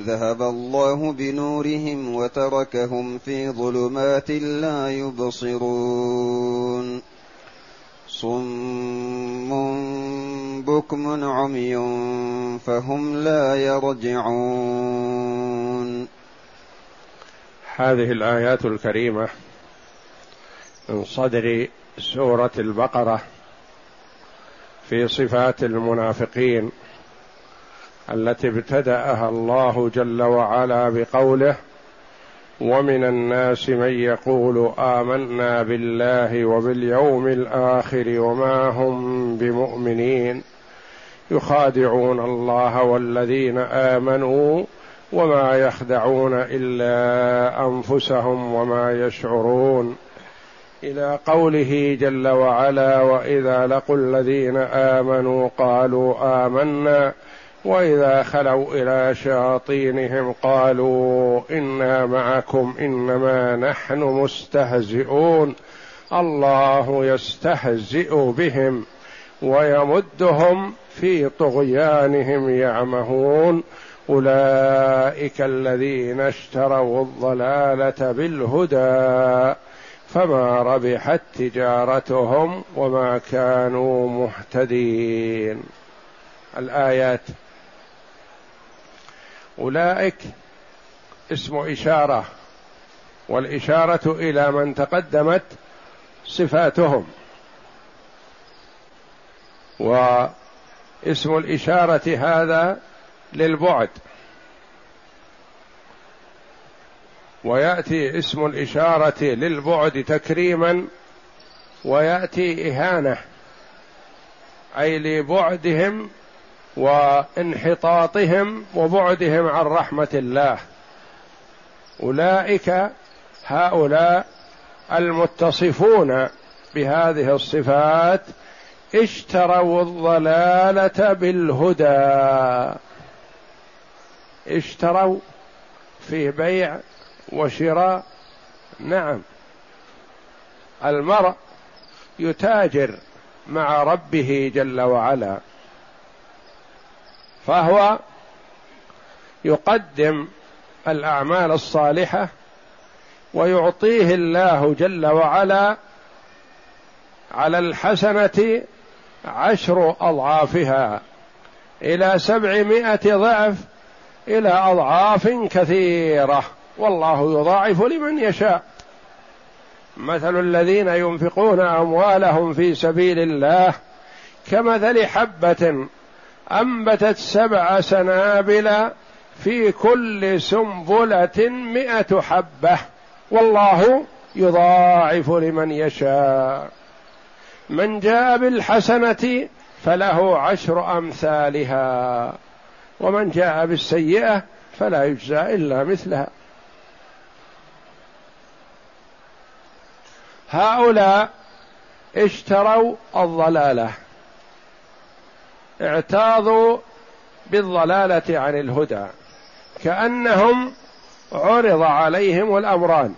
ذهب الله بنورهم وتركهم في ظلمات لا يبصرون. صم بكم عمي فهم لا يرجعون. هذه الآيات الكريمة من صدر سورة البقرة في صفات المنافقين. التي ابتدأها الله جل وعلا بقوله ومن الناس من يقول آمنا بالله وباليوم الآخر وما هم بمؤمنين. يخادعون الله والذين آمنوا وما يخدعون إلا أنفسهم وما يشعرون. إلى قوله جل وعلا وإذا لقوا الذين آمنوا قالوا آمنا. وإذا خلوا إلى شياطينهم قالوا إنا معكم إنما نحن مستهزئون. الله يستهزئ بهم ويمدهم في طغيانهم يعمهون. أولئك الذين اشتروا الضلالة بالهدى فما ربحت تجارتهم وما كانوا مهتدين. الآيات أولئك اسم إشارة والإشارة إلى من تقدمت صفاتهم. واسم الإشارة هذا للبعد. ويأتي اسم الإشارة للبعد تكريما ويأتي إهانة أي لبعدهم وانحطاطهم وبعدهم عن رحمة الله. أولئك هؤلاء المتصفون بهذه الصفات اشتروا الضلالة بالهدى. اشتروا فيه بيع وشراء. نعم. المرء يتاجر مع ربه جل وعلا. فهو يقدم الأعمال الصالحة ويعطيه الله جل وعلا على الحسنة عشر أضعافها إلى سبعمائة ضعف إلى أضعاف كثيرة. والله يضاعف لمن يشاء. مثل الذين ينفقون أموالهم في سبيل الله كمثل حبة أنبتت سبع سنابل في كل سنبلة مائه حبة. والله يضاعف لمن يشاء. من جاء بالحسنة فله عشر أمثالها. ومن جاء بالسيئة فلا يجزى إلا مثلها. هؤلاء اشتروا الضلالة. اعتاضوا بالضلالة عن الهدى كأنهم عرض عليهم الأمران.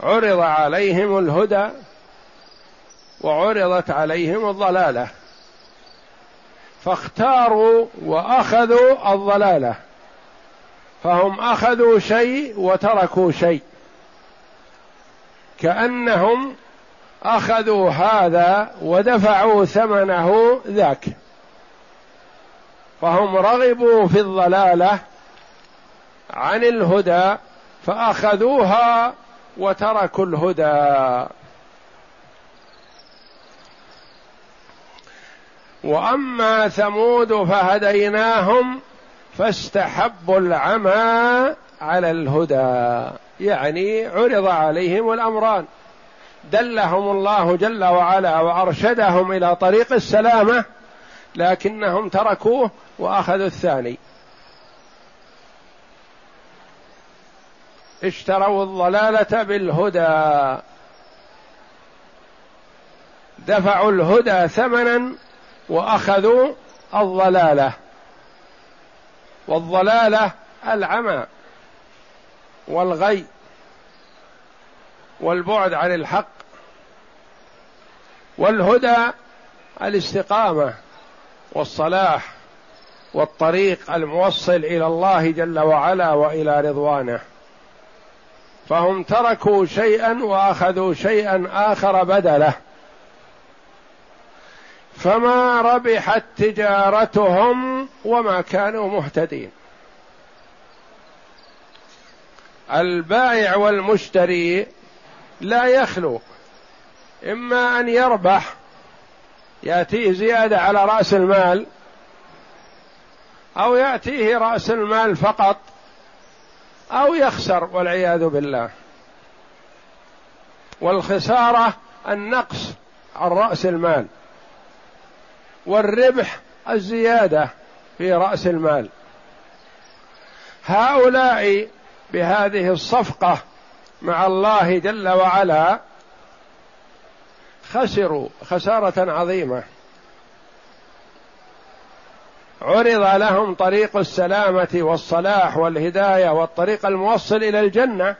عرض عليهم الهدى وعرضت عليهم الضلالة. فاختاروا وأخذوا الضلالة. فهم أخذوا شيء وتركوا شيء. كأنهم أخذوا هذا ودفعوا ثمنه ذاك. فهم رغبوا في الضلالة عن الهدى فأخذوها وتركوا الهدى. وأما ثمود فهديناهم فاستحبوا العمى على الهدى يعني عرض عليهم الأمران. دلهم الله جل وعلا وأرشدهم إلى طريق السلامة لكنهم تركوه واخذوا الثاني. اشتروا الضلالة بالهدى. دفعوا الهدى ثمنا وأخذوا الضلالة. والضلالة العمى والغي والبعد عن الحق. والهدى الاستقامة والصلاح والطريق الموصل إلى الله جل وعلا وإلى رضوانه. فهم تركوا شيئا وأخذوا شيئا آخر بدله. فما ربحت تجارتهم وما كانوا مهتدين. البائع والمشتري لا يخلو. إما أن يربح يأتيه زيادة على رأس المال أو يأتيه رأس المال فقط أو يخسر والعياذ بالله. والخسارة النقص عن رأس المال والربح الزيادة في رأس المال. هؤلاء بهذه الصفقة مع الله جل وعلا خسروا خسارة عظيمة. عرض لهم طريق السلامة والصلاح والهداية والطريق الموصل إلى الجنة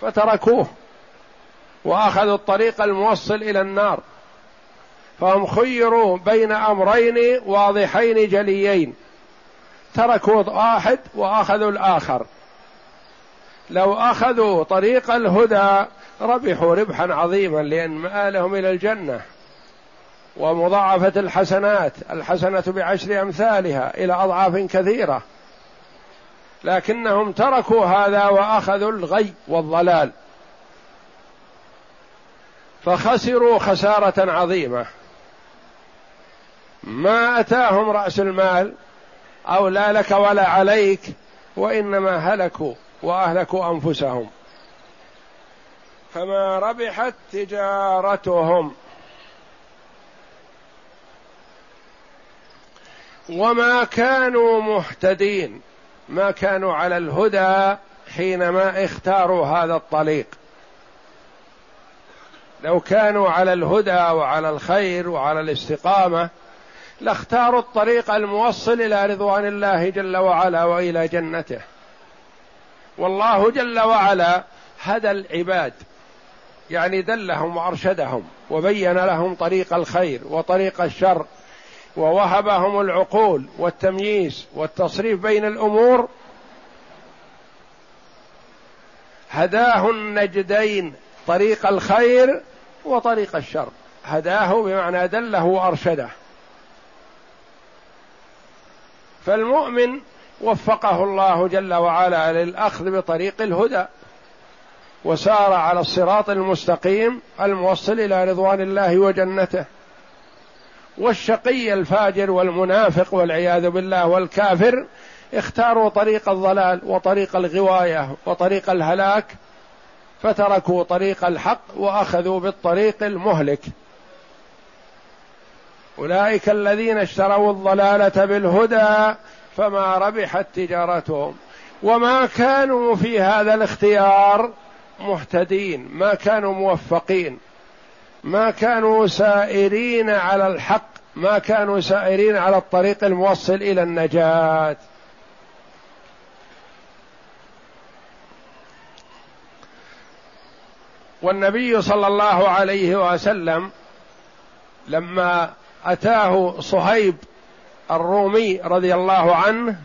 فتركوه وأخذوا الطريق الموصل إلى النار. فهم خيروا بين أمرين واضحين جليين. تركوا واحد وأخذوا الآخر. لو أخذوا طريق الهدى ربحوا ربحا عظيما لأن مآلهم إلى الجنة ومضاعفة الحسنات الحسنة بعشر أمثالها إلى أضعاف كثيرة. لكنهم تركوا هذا وأخذوا الغي والضلال. فخسروا خسارة عظيمة. ما أتاهم رأس المال أو لا لك ولا عليك وإنما هلكوا وأهلكوا أنفسهم. فما ربحت تجارتهم. وما كانوا مهتدين ما كانوا على الهدى حينما اختاروا هذا الطريق لو كانوا على الهدى وعلى الخير وعلى الاستقامة لاختاروا الطريق الموصل إلى رضوان الله جل وعلا وإلى جنته. والله جل وعلا هدى العباد. يعني دلهم وارشدهم وبين لهم طريق الخير وطريق الشر ووهبهم العقول والتمييز والتصريف بين الأمور. هداه النجدين طريق الخير وطريق الشر. هداه بمعنى دله وأرشده. فالمؤمن وفقه الله جل وعلا للأخذ بطريق الهدى. وسار على الصراط المستقيم الموصل إلى رضوان الله وجنته. والشقي الفاجر والمنافق والعياذ بالله والكافر اختاروا طريق الضلال وطريق الغواية وطريق الهلاك فتركوا طريق الحق وأخذوا بالطريق المهلك. أولئك الذين اشتروا الضلالة بالهدى فما ربحت تجارتهم. وما كانوا في هذا الاختيار مهتدين ما كانوا موفقين ما كانوا سائرين على الحق ما كانوا سائرين على الطريق الموصل إلى النجاة. والنبي صلى الله عليه وسلم لما أتاه صهيب الرومي رضي الله عنه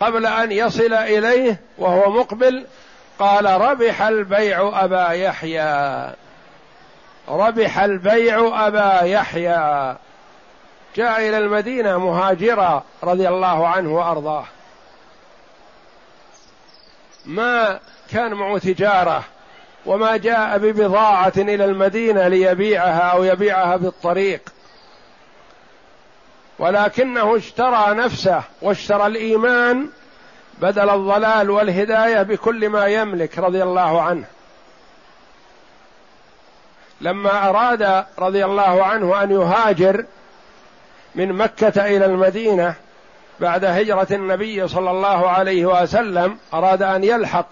قبل أن يصل إليه وهو مقبل قال ربح البيع أبا يحيى. ربح البيع أبا يحيى. جاء إلى المدينة مهاجرا رضي الله عنه وأرضاه. ما كان معه تجارة وما جاء ببضاعة إلى المدينة ليبيعها أو يبيعها بالطريق. ولكنه اشترى نفسه واشترى الإيمان بدل الضلال والهداية بكل ما يملك رضي الله عنه. لما أراد رضي الله عنه أن يهاجر من مكة إلى المدينة بعد هجرة النبي صلى الله عليه وسلم أراد أن يلحق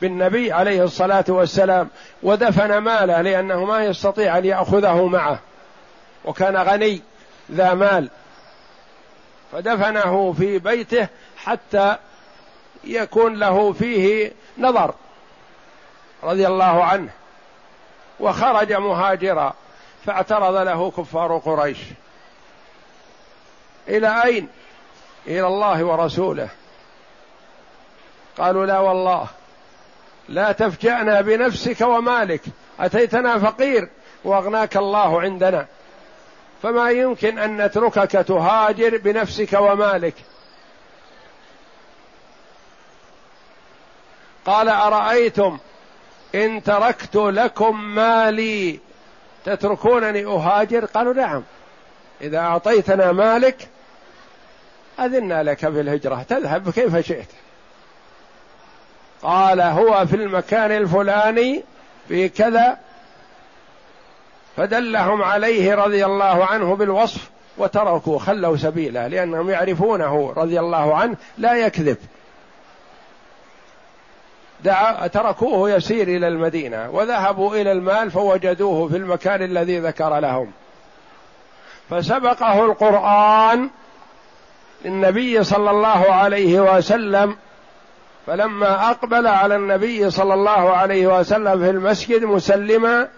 بالنبي عليه الصلاة والسلام ودفن ماله لأنه ما يستطيع أن يأخذه معه وكان غني ذا مال. فدفنه في بيته حتى يكون له فيه نظر رضي الله عنه. وخرج مهاجرا فاعترض له كفار قريش. إلى أين؟ إلى الله ورسوله. قالوا لا والله لا تفجأنا بنفسك ومالك أتيتنا فقير وأغناك الله عندنا. فما يمكن أن نتركك تهاجر بنفسك ومالك. قال أرأيتم إن تركت لكم مالي تتركونني أهاجر؟ قالوا نعم. إذا أعطيتنا مالك أذنا لك في الهجرة تذهب كيف شئت. قال هو في المكان الفلاني في كذا. فدلهم عليه رضي الله عنه بالوصف وتركوا خلوا سبيله لأنهم يعرفونه رضي الله عنه. لا يكذب. دعا تركوه يسير إلى المدينة وذهبوا إلى المال فوجدوه في المكان الذي ذكر لهم. فسبقه القرآن للنبي صلى الله عليه وسلم فلما أقبل على النبي صلى الله عليه وسلم في المسجد مسلما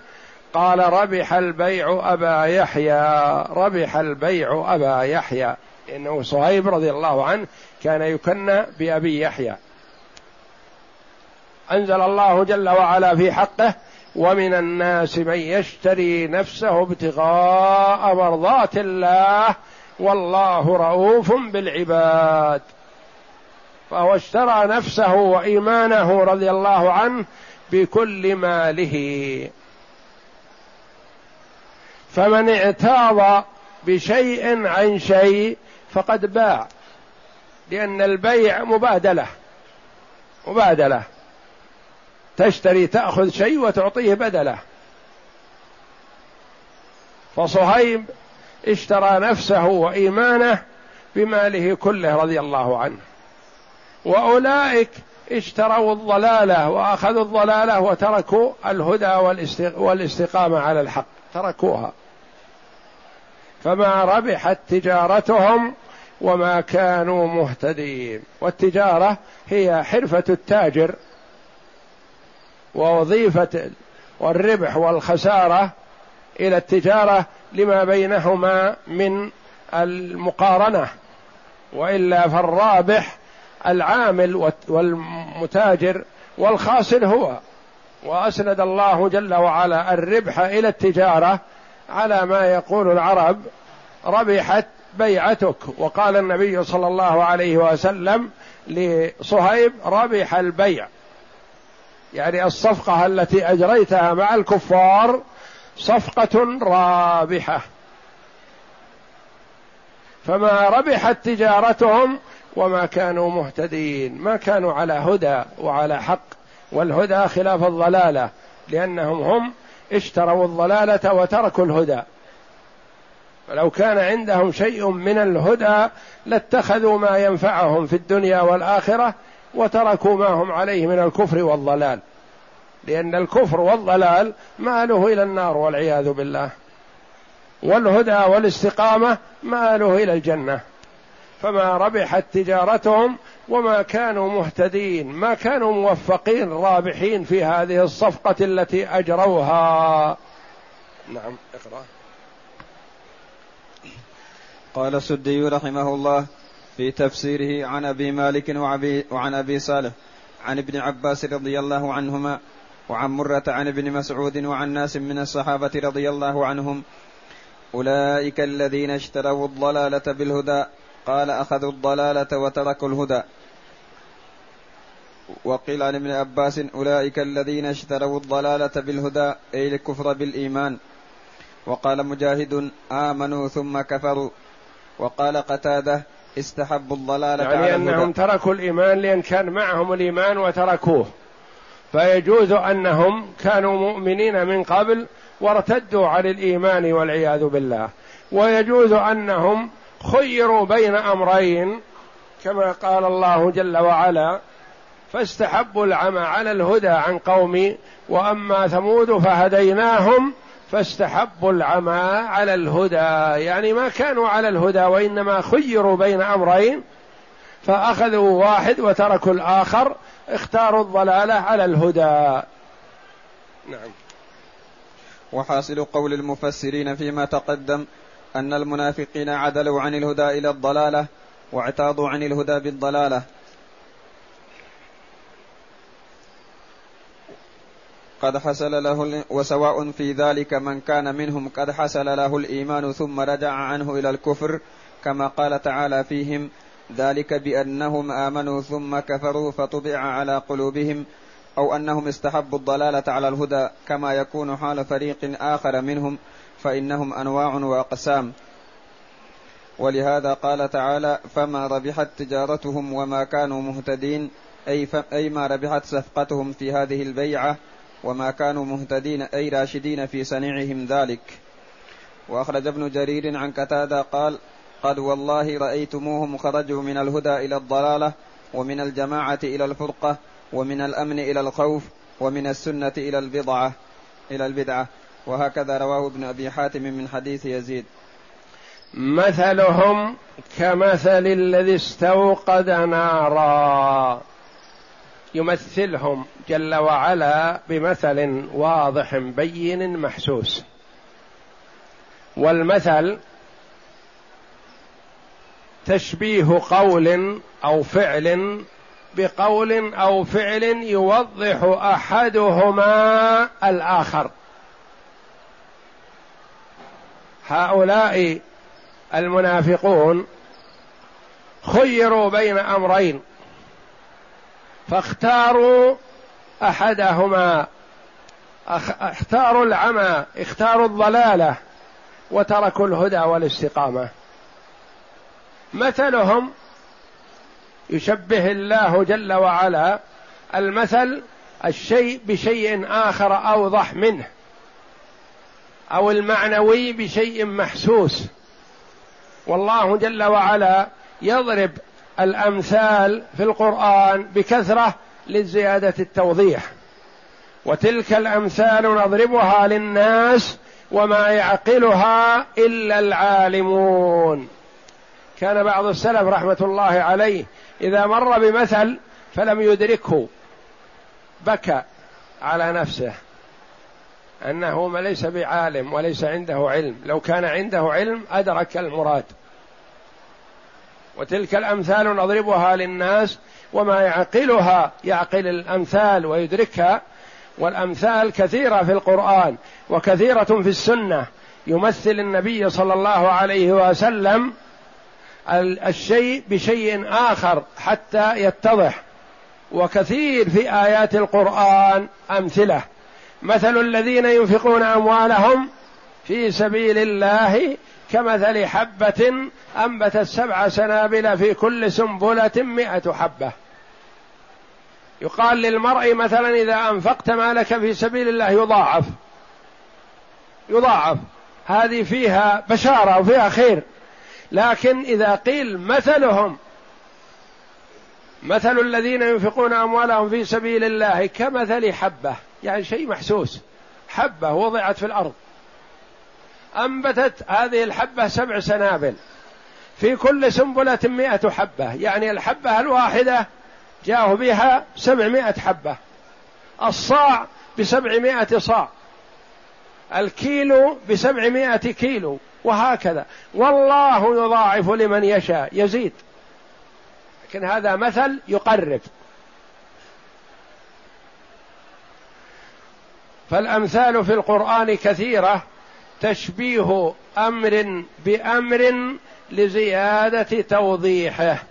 قال ربح البيع أبا يحيى ربح البيع أبا يحيى. إنه صهيب رضي الله عنه كان يكنى بأبي يحيى. أنزل الله جل وعلا في حقه ومن الناس من يشتري نفسه ابتغاء مرضات الله والله رؤوف بالعباد. فهو اشترى نفسه وإيمانه رضي الله عنه بكل ماله. فمن اعتاض بشيء عن شيء فقد باع لأن البيع مبادلة مبادلة. تشتري تأخذ شيء وتعطيه بدله. فصهيب اشترى نفسه وإيمانه بماله كله رضي الله عنه. وأولئك اشتروا الضلالة وأخذوا الضلالة وتركوا الهدى والاستقامة على الحق. تركوها. فما ربحت تجارتهم وما كانوا مهتدين. والتجارة هي حرفة التاجر. ووظيفة والربح والخسارة إلى التجارة لما بينهما من المقارنة وإلا فالرابح العامل والمتاجر والخاسر هو. وأسند الله جل وعلا الربح إلى التجارة على ما يقول العرب ربحت بيعتك. وقال النبي صلى الله عليه وسلم لصهيب ربح البيع. يعني الصفقة التي أجريتها مع الكفار صفقة رابحة. فما ربحت تجارتهم وما كانوا مهتدين ما كانوا على هدى وعلى حق والهدى خلاف الضلالة لأنهم هم اشتروا الضلالة وتركوا الهدى. فلو كان عندهم شيء من الهدى لاتخذوا ما ينفعهم في الدنيا والآخرة وتركوا ما هم عليه من الكفر والضلال. لأن الكفر والضلال ماله إلى النار والعياذ بالله. والهدى والاستقامة ماله إلى الجنة. فما ربحت تجارتهم وما كانوا مهتدين ما كانوا موفقين رابحين في هذه الصفقة التي أجروها. نعم اقرأ. قال السدي رحمه الله في تفسيره عن أبي مالك وعن أبي صالح عن ابن عباس رضي الله عنهما وعن مرة عن ابن مسعود وعن ناس من الصحابة رضي الله عنهم أولئك الذين اشتروا الضلالة بالهدى قال أخذوا الضلالة وتركوا الهدى. وقيل عن ابن عباس أولئك الذين اشتروا الضلالة بالهدى أي الكفر بالإيمان. وقال مجاهد آمنوا ثم كفروا. وقال قتادة استحبوا الضلالة يعني على أنهم الهدى تركوا الإيمان لأن كان معهم الإيمان وتركوه. فيجوز أنهم كانوا مؤمنين من قبل وارتدوا عن الإيمان والعياذ بالله. ويجوز أنهم خيروا بين أمرين كما قال الله جل وعلا فاستحبوا العمى على الهدى عن قوم وأما ثمود فهديناهم فاستحبوا العمى على الهدى. يعني ما كانوا على الهدى وإنما خيروا بين أمرين. فأخذوا واحد وتركوا الآخر اختاروا الضلالة على الهدى. نعم. وحاصل قول المفسرين فيما تقدم أن المنافقين عدلوا عن الهدى إلى الضلالة واعتاضوا عن الهدى بالضلالة. قد حصل له وسواء في ذلك من كان منهم قد حصل له الإيمان ثم رجع عنه إلى الكفر كما قال تعالى فيهم ذلك بأنهم آمنوا ثم كفروا فطبع على قلوبهم أو أنهم استحبوا الضلالة على الهدى كما يكون حال فريق آخر منهم فإنهم أنواع وأقسام. ولهذا قال تعالى فما ربحت تجارتهم وما كانوا مهتدين أي, أي ما ربحت صفقتهم في هذه البيعة وما كانوا مهتدين أي راشدين في صنيعهم ذلك. وأخرج ابن جرير عن قتادة قال قد والله رأيتموهم خرجوا من الهدى إلى الضلالة ومن الجماعة إلى الفرقة ومن الأمن إلى الخوف ومن السنة إلى البضعة إلى البدعة. وهكذا رواه ابن أبي حاتم من حديث يزيد. مثلهم كمثل الذي استوقد نارا. يمثلهم جل وعلا بمثل واضح بين محسوس. والمثل تشبيه قول أو فعل بقول أو فعل يوضح أحدهما الآخر. هؤلاء المنافقون خيروا بين أمرين. فاختاروا أحدهما. اختاروا العمى اختاروا الضلالة وتركوا الهدى والاستقامة. مثلهم يشبه الله جل وعلا المثل الشيء بشيء آخر أوضح منه أو المعنوي بشيء محسوس. والله جل وعلا يضرب الأمثال في القرآن بكثرة لزيادة التوضيح. وتلك الأمثال نضربها للناس وما يعقلها إلا العالمون. كان بعض السلف رحمة الله عليه إذا مر بمثل فلم يدركه بكى على نفسه أنه ليس بعالم وليس عنده علم. لو كان عنده علم أدرك المراد. وتلك الأمثال نضربها للناس وما يعقلها يعقل الأمثال ويدركها والأمثال كثيرة في القرآن وكثيرة في السنة. يمثل النبي صلى الله عليه وسلم الشيء بشيء آخر حتى يتضح. وكثير في آيات القرآن أمثلة. مثل الذين ينفقون أموالهم في سبيل الله كمثل حبة أنبتت سبع سنابل في كل سنبلة مئة حبة. يقال للمرء مثلا إذا أنفقت مالك في سبيل الله يضاعف. يضاعف. هذه فيها بشارة وفيها خير. لكن إذا قيل مثلهم مثل الذين ينفقون أموالهم في سبيل الله كمثل حبة يعني شيء محسوس. حبة وضعت في الأرض. أنبتت هذه الحبة سبع سنابل. في كل سنبلة مئة حبة. يعني الحبة الواحدة جاءوا بها سبعمائة حبة. الصاع بسبعمائة صاع. الكيلو بسبعمائة كيلو. وهكذا. والله يضاعف لمن يشاء. يزيد. لكن هذا مثل يقرب. فالأمثال في القرآن كثيرة. تشبيه أمر بأمر لزيادة توضيحه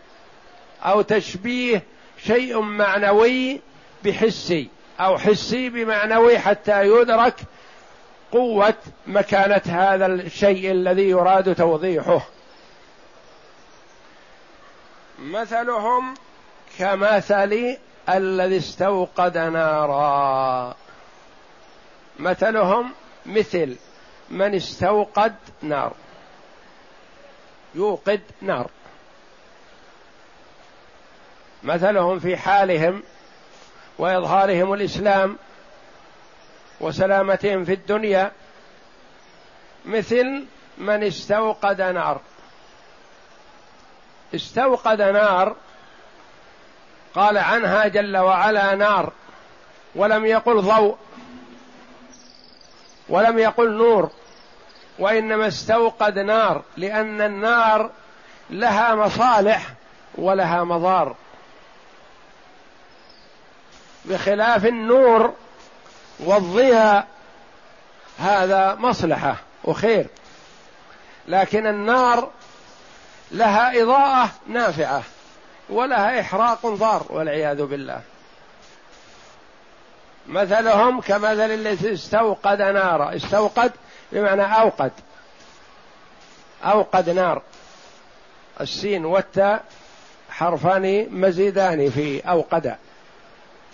أو تشبيه شيء معنوي بحسي أو حسي بمعنوي حتى يدرك قوة مكانة هذا الشيء الذي يراد توضيحه. مثلهم كمثل الذي استوقد نارا. مثلهم مثل من استوقد نار. يوقد نار. مثلهم في حالهم وإظهارهم الإسلام وسلامتهم في الدنيا مثل من استوقد نار. استوقد نار قال عنها جل وعلا نار ولم يقل ضوء. ولم يقل نور وإنما استوقد نار لأن النار لها مصالح ولها مضار. بخلاف النور والضياء هذا مصلحة وخير لكن النار لها إضاءة نافعة ولها إحراق ضار والعياذ بالله. مثلهم كمثل الذي استوقد نارا. استوقد بمعنى أوقد. أوقد نار. السين والتاء حرفان مزيدان في أوقد.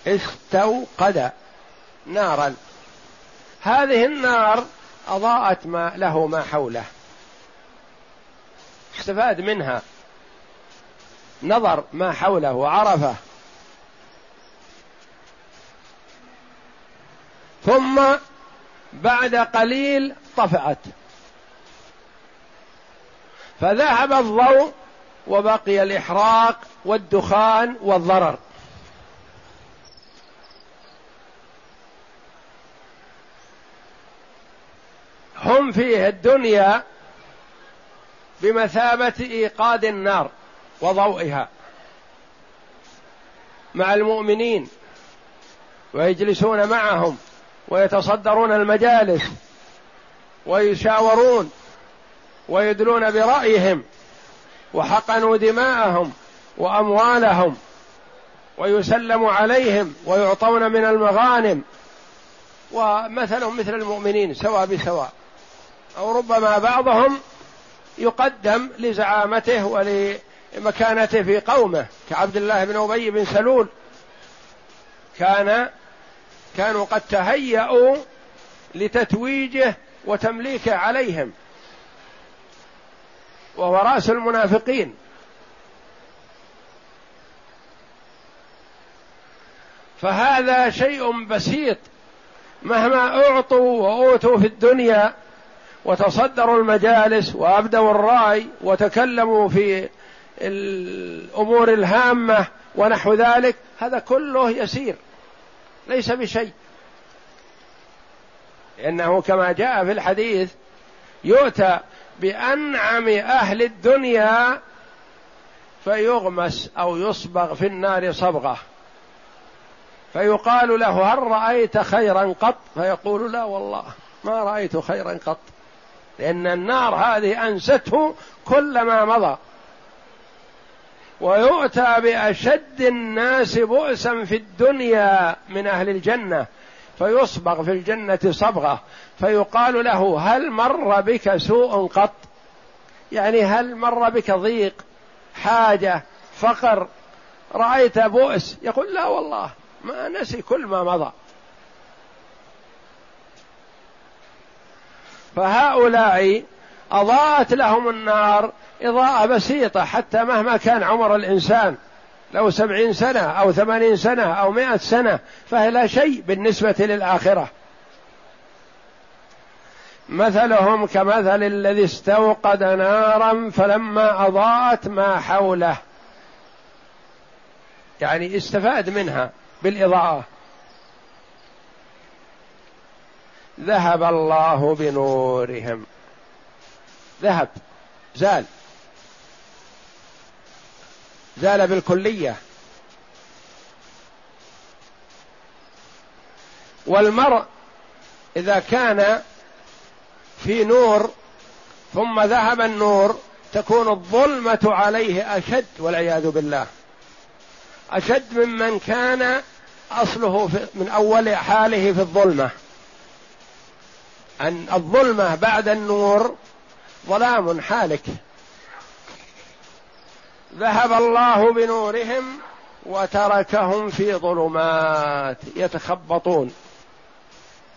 استوقد نارا. هذه النار أضاءت ما له ما حوله. استفاد منها. نظر ما حوله وعرفه. ثم بعد قليل طفأت. فذهب الضوء وبقي الإحراق والدخان والضرر. هم فيه الدنيا بمثابة إيقاد النار وضوئها مع المؤمنين ويجلسون معهم. ويتصدرون المجالس ويشاورون ويدلون برأيهم وحقنوا دماءهم وأموالهم ويسلم عليهم ويعطون من المغانم ومثلهم مثل المؤمنين سواء بسواء أو ربما بعضهم يقدم لزعامته ولمكانته في قومه كعبد الله بن أبي بن سلول كان كانوا قد تهيأوا لتتويجه وتمليكه عليهم. وهو رأس المنافقين. فهذا شيء بسيط. مهما أعطوا وأوتوا في الدنيا وتصدروا المجالس وأبدوا الرأي وتكلموا في الأمور الهامة ونحو ذلك هذا كله يسير. ليس بشيء. لأنه كما جاء في الحديث يؤتى بأنعم أهل الدنيا فيغمس أو يصبغ في النار صبغة. فيقال له هل رأيت خيرا قط؟ فيقول لا والله ما رأيت خيرا قط. لأن النار هذه أنسته كل ما مضى. ويؤتى بأشد الناس بؤسا في الدنيا من أهل الجنة فيصبغ في الجنة صبغة فيقال له هل مر بك سوء قط؟ يعني هل مر بك ضيق حاجة فقر رأيت بؤس؟ يقول لا والله ما نسي كل ما مضى. فهؤلاء أضاءت لهم النار إضاءة بسيطة حتى مهما كان عمر الإنسان لو سبعين سنة أو ثمانين سنة أو مائة سنة فهي لا شيء بالنسبة للآخرة. مثلهم كمثل الذي استوقد نارا فلما أضاءت ما حوله. يعني استفاد منها بالإضاءة. ذهب الله بنورهم. ذهب زال. زال بالكلية. والمرء إذا كان في نور ثم ذهب النور تكون الظلمة عليه أشد والعياذ بالله. أشد ممن كان أصله من أول حاله في الظلمة. أن الظلمة بعد النور ظلام حالك. ذهب الله بنورهم وتركهم في ظلمات يتخبطون.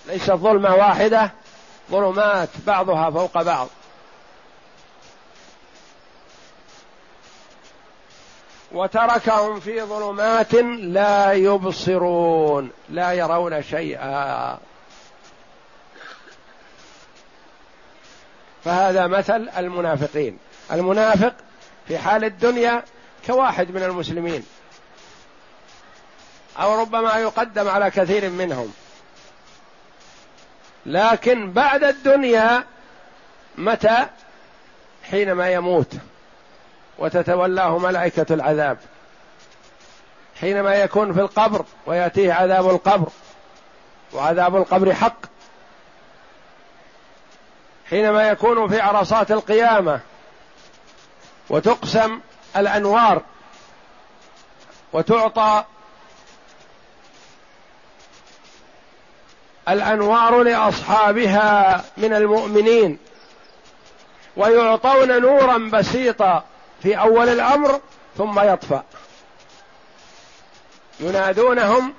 ليست ظلمه واحدة ظلمات بعضها فوق بعض. وتركهم في ظلمات لا يبصرون لا يرون شيئا. فهذا مثل المنافقين. المنافق في حال الدنيا كواحد من المسلمين. أو ربما يقدم على كثير منهم. لكن بعد الدنيا متى؟ حينما يموت وتتولاه ملائكة العذاب. حينما يكون في القبر ويأتيه عذاب القبر. وعذاب القبر حق. حينما يكون في عرصات القيامة. وتقسم الأنوار وتعطى الأنوار لأصحابها من المؤمنين ويعطون نورا بسيطا في أول الأمر ثم يطفأ. ينادونهم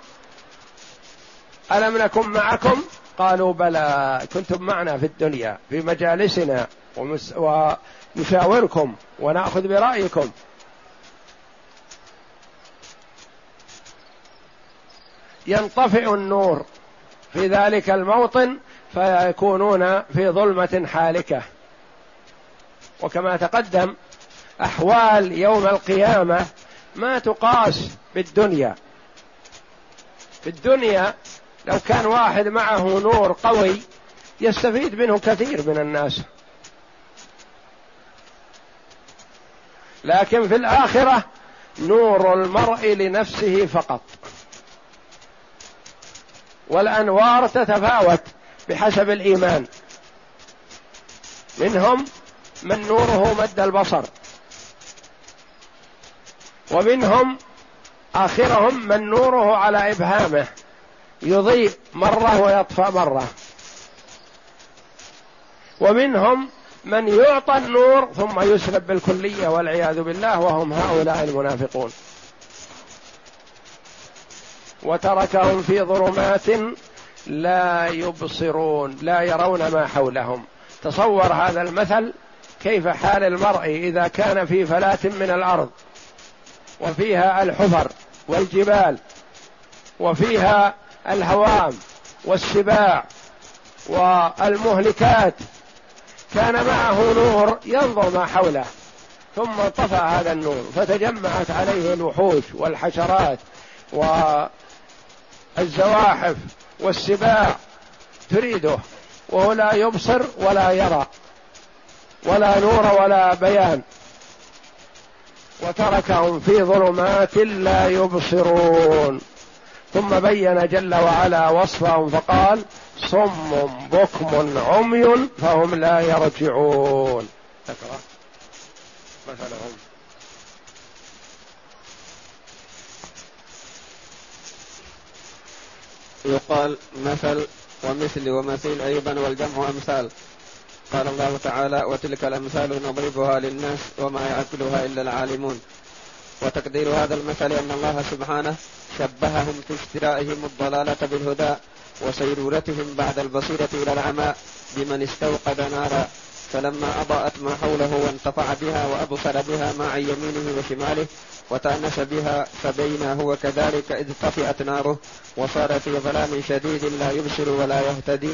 ألم نكن معكم؟ قالوا بلى كنتم معنا في الدنيا في مجالسنا ومس ونشاوركم ونأخذ برأيكم. ينطفئ النور في ذلك الموطن فيكونون في ظلمة حالكة. وكما تقدم أحوال يوم القيامة ما تقاس بالدنيا. في الدنيا لو كان واحد معه نور قوي يستفيد منه كثير من الناس. لكن في الآخرة نور المرء لنفسه فقط. والأنوار تتفاوت بحسب الإيمان. منهم من نوره مد البصر. ومنهم آخرهم من نوره على إبهامه. يضيء مرة ويطفأ مرة. ومنهم من يعطى النور ثم يسلب بالكلية والعياذ بالله وهم هؤلاء المنافقون. وتركهم في ظلمات لا يبصرون لا يرون ما حولهم. تصور هذا المثل كيف حال المرء إذا كان في فلاه من الأرض وفيها الحفر والجبال وفيها الهوام والسباع والمهلكات كان معه نور ينظر ما حوله ثم طفى هذا النور فتجمعت عليه الوحوش والحشرات والزواحف والسباع تريده وهو لا يبصر ولا يرى ولا نور ولا بيان. وتركهم في ظلمات لا يبصرون. ثم بين جل وعلا وصفهم فقال صم بكم عمي فهم لا يرجعون. مثلهم يقال مثل ومثل ومثيل أيضا والجمع أمثال. قال الله تعالى وتلك الأمثال نضربها للناس وما يعقلها إلا العالمون. وتقدير هذا المثل أن الله سبحانه شبههم في اشترائهم الضلالة بالهدى وسيرورتهم بعد البصيرة إلى العمى بمن استوقد نارا فلما أضاءت ما حوله وانتفع بها وأبصر بها ما عن يمينه وشماله وتأنس بها فبينا هو كذلك إذ طفئت ناره وصار في ظلام شديد لا يبصر ولا يهتدي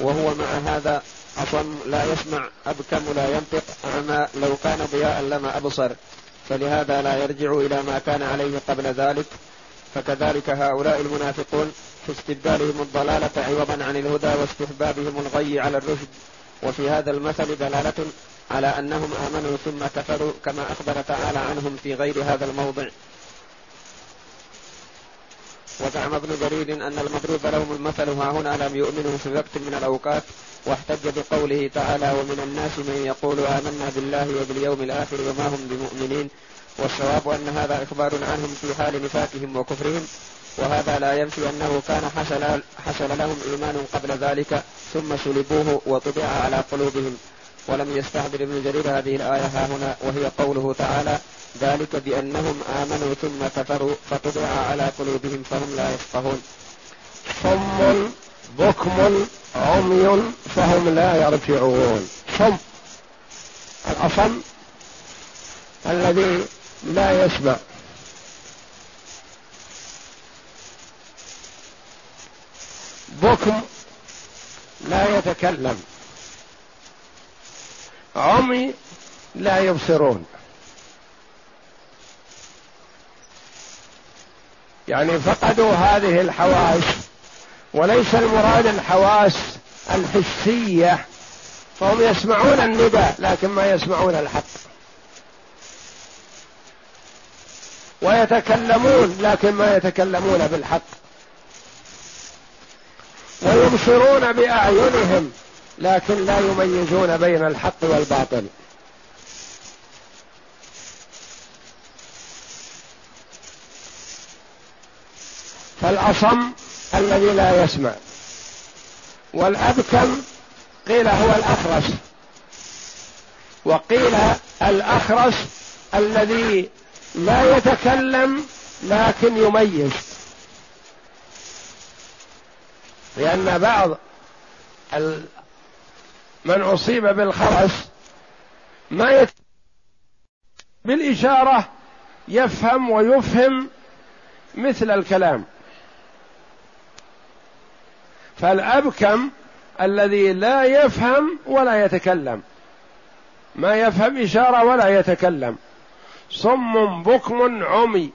وهو مع هذا أصم لا يسمع أبكم لا ينطق أعمى لو كان ضياء لما أبصر. فلهذا لا يرجع إلى ما كان عليه قبل ذلك. فكذلك هؤلاء المنافقون في استبدالهم الضلالة عوضا عن الهدى واستحبابهم الغي على الرشد. وفي هذا المثل دلالة على أنهم آمنوا ثم كفروا كما أخبر تعالى عنهم في غير هذا الموضع. وزعم ابن جرير أن المضروب لهم المثل ها هنا لم يؤمنوا في وقت من الأوقات واحتج بقوله تعالى ومن الناس من يقول آمنا بالله وباليوم الآخر وما هم بمؤمنين والصواب أن هذا إخبار عنهم في حال نفاقهم وكفرهم. وهذا لا ينفي أنه كان حصل, حصل لهم إيمان قبل ذلك ثم سلبوه وطبع على قلوبهم. ولم يستحضر ابن جرير هذه الآية ها هنا وهي قوله تعالى ذلك بأنهم آمنوا ثم كفروا فطبع على قلوبهم فهم لا يفقهون. صم بكم عمي فهم لا يرجعون. صم الأصم الذي لا يسمع. بكم لا يتكلم. عمي لا يبصرون. يعني فقدوا هذه الحواس وليس المراد الحواس الحسية. فهم يسمعون النداء لكن ما يسمعون الحق. ويتكلمون لكن ما يتكلمون بالحق. ويبصرون بأعينهم لكن لا يميزون بين الحق والباطل. فالأصم الذي لا يسمع والأبكم قيل هو الأخرس وقيل الأخرس الذي لا يتكلم لكن يميز. لأن بعض من أصيب بالخرس ما يت... بالإشارة يفهم ويفهم مثل الكلام. فالأبكم الذي لا يفهم ولا يتكلم. ما يفهم إشارة ولا يتكلم. صم بكم عمي.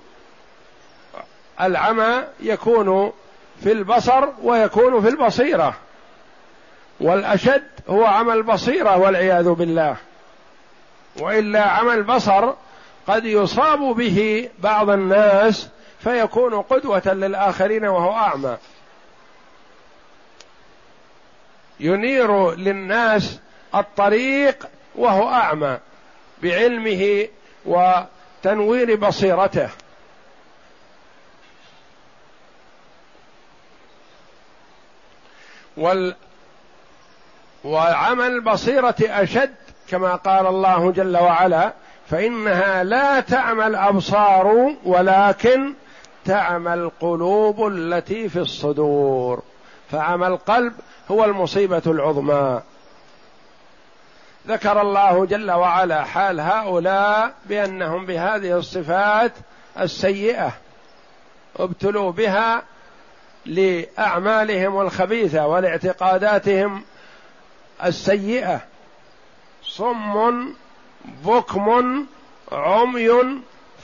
العمى يكون في البصر ويكون في البصيرة. والأشد هو عمى البصيره والعياذ بالله. وإلا عمى البصر قد يصاب به بعض الناس فيكون قدوة للآخرين وهو أعمى. ينير للناس الطريق وهو أعمى بعلمه وتنوير بصيرته. وال وعمل البصيرة أشد كما قال الله جل وعلا فإنها لا تعمى الأبصار ولكن تعمى القلوب التي في الصدور. فعمى القلب هو المصيبة العظمى. ذكر الله جل وعلا حال هؤلاء بأنهم بهذه الصفات السيئة. ابتلوا بها لأعمالهم الخبيثة ولاعتقاداتهم السيئة. صم بكم عمي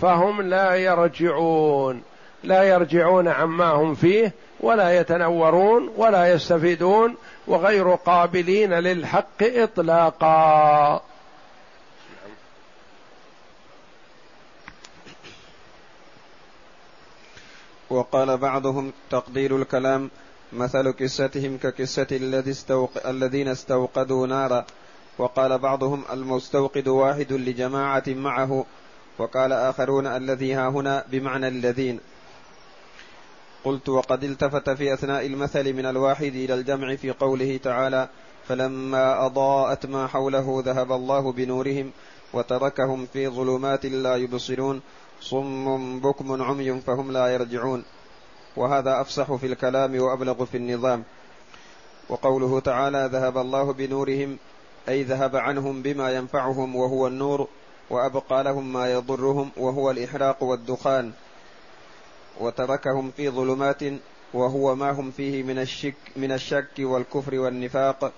فهم لا يرجعون لا يرجعون عما هم فيه ولا يتنورون ولا يستفيدون وغير قابلين للحق إطلاقا. وقال بعضهم تقدير الكلام مثل كستهم ككسة الذي استوق... الذين استوقدوا نارا. وقال بعضهم المستوقد واحد لجماعة معه. وقال آخرون الذي ها هنا بمعنى الذين. قلت وقد التفت في أثناء المثل من الواحد إلى الجمع في قوله تعالى فلما أضاءت ما حوله ذهب الله بنورهم وتركهم في ظلمات لا يبصرون صم بكم عمي فهم لا يرجعون. وهذا أفصح في الكلام وأبلغ في النظام. وقوله تعالى ذهب الله بنورهم أي ذهب عنهم بما ينفعهم وهو النور وأبقى لهم ما يضرهم وهو الإحراق والدخان. وتركهم في ظلمات وهو ما هم فيه من الشك من الشك والكفر والنفاق.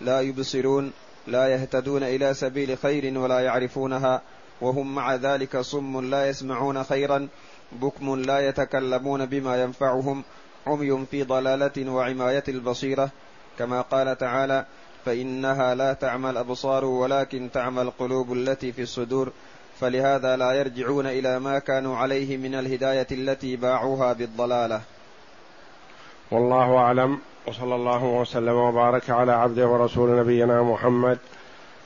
لا يبصرون لا يهتدون إلى سبيل خير ولا يعرفونها. وهم مع ذلك صم لا يسمعون خيرا بكم لا يتكلمون بما ينفعهم عمي في ضلالة وعماية البصيرة. كما قال تعالى فإنها لا تعمى الأبصار ولكن تعمى القلوب التي في الصدور. فلهذا لا يرجعون إلى ما كانوا عليه من الهداية التي باعوها بالضلالة. والله أعلم. وصلى الله وسلم وبارك على عبده ورسول نبينا محمد